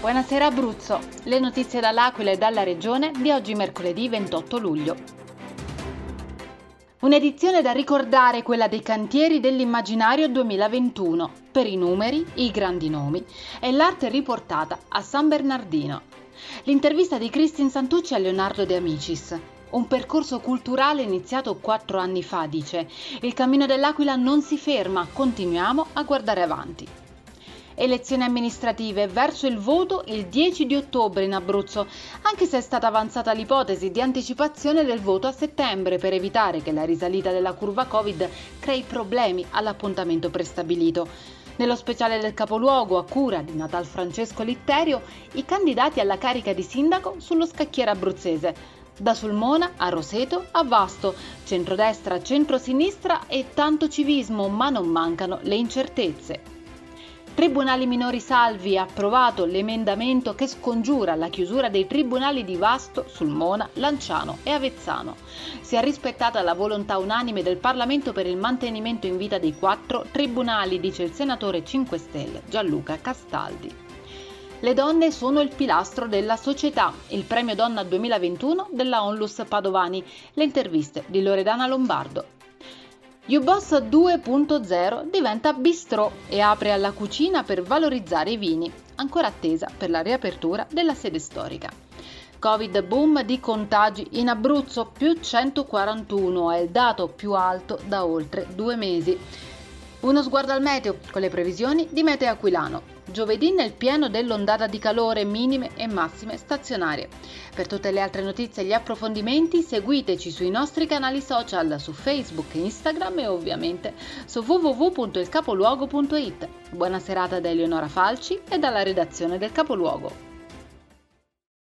Buonasera Abruzzo, le notizie dall'Aquila e dalla Regione di oggi mercoledì 28 luglio. Un'edizione da ricordare quella dei cantieri dell'immaginario 2021, per i numeri, i grandi nomi e l'arte riportata a San Bernardino. L'intervista di Cristin Santucci a Leonardo De Amicis. Un percorso culturale iniziato quattro anni fa, dice. Il cammino dell'Aquila non si ferma, continuiamo a guardare avanti elezioni amministrative verso il voto il 10 di ottobre in Abruzzo, anche se è stata avanzata l'ipotesi di anticipazione del voto a settembre per evitare che la risalita della curva Covid crei problemi all'appuntamento prestabilito. Nello speciale del capoluogo, a cura di Natal Francesco Litterio, i candidati alla carica di sindaco sullo scacchiere abruzzese. Da Sulmona a Roseto a Vasto, centrodestra, centrosinistra e tanto civismo, ma non mancano le incertezze. Tribunali minori salvi ha approvato l'emendamento che scongiura la chiusura dei tribunali di Vasto, Sulmona, Lanciano e Avezzano. Si è rispettata la volontà unanime del Parlamento per il mantenimento in vita dei quattro tribunali, dice il senatore 5 Stelle Gianluca Castaldi. Le donne sono il pilastro della società, il premio Donna 2021 della Onlus Padovani, le interviste di Loredana Lombardo. U-Boss 2.0 diventa bistrò e apre alla cucina per valorizzare i vini, ancora attesa per la riapertura della sede storica. Covid boom di contagi in Abruzzo più 141 è il dato più alto da oltre due mesi. Uno sguardo al meteo con le previsioni di Meteo Aquilano. Giovedì nel pieno dell'ondata di calore minime e massime stazionarie. Per tutte le altre notizie e gli approfondimenti seguiteci sui nostri canali social su Facebook, Instagram e ovviamente su www.ilcapoluogo.it. Buona serata da Eleonora Falci e dalla redazione del Capoluogo.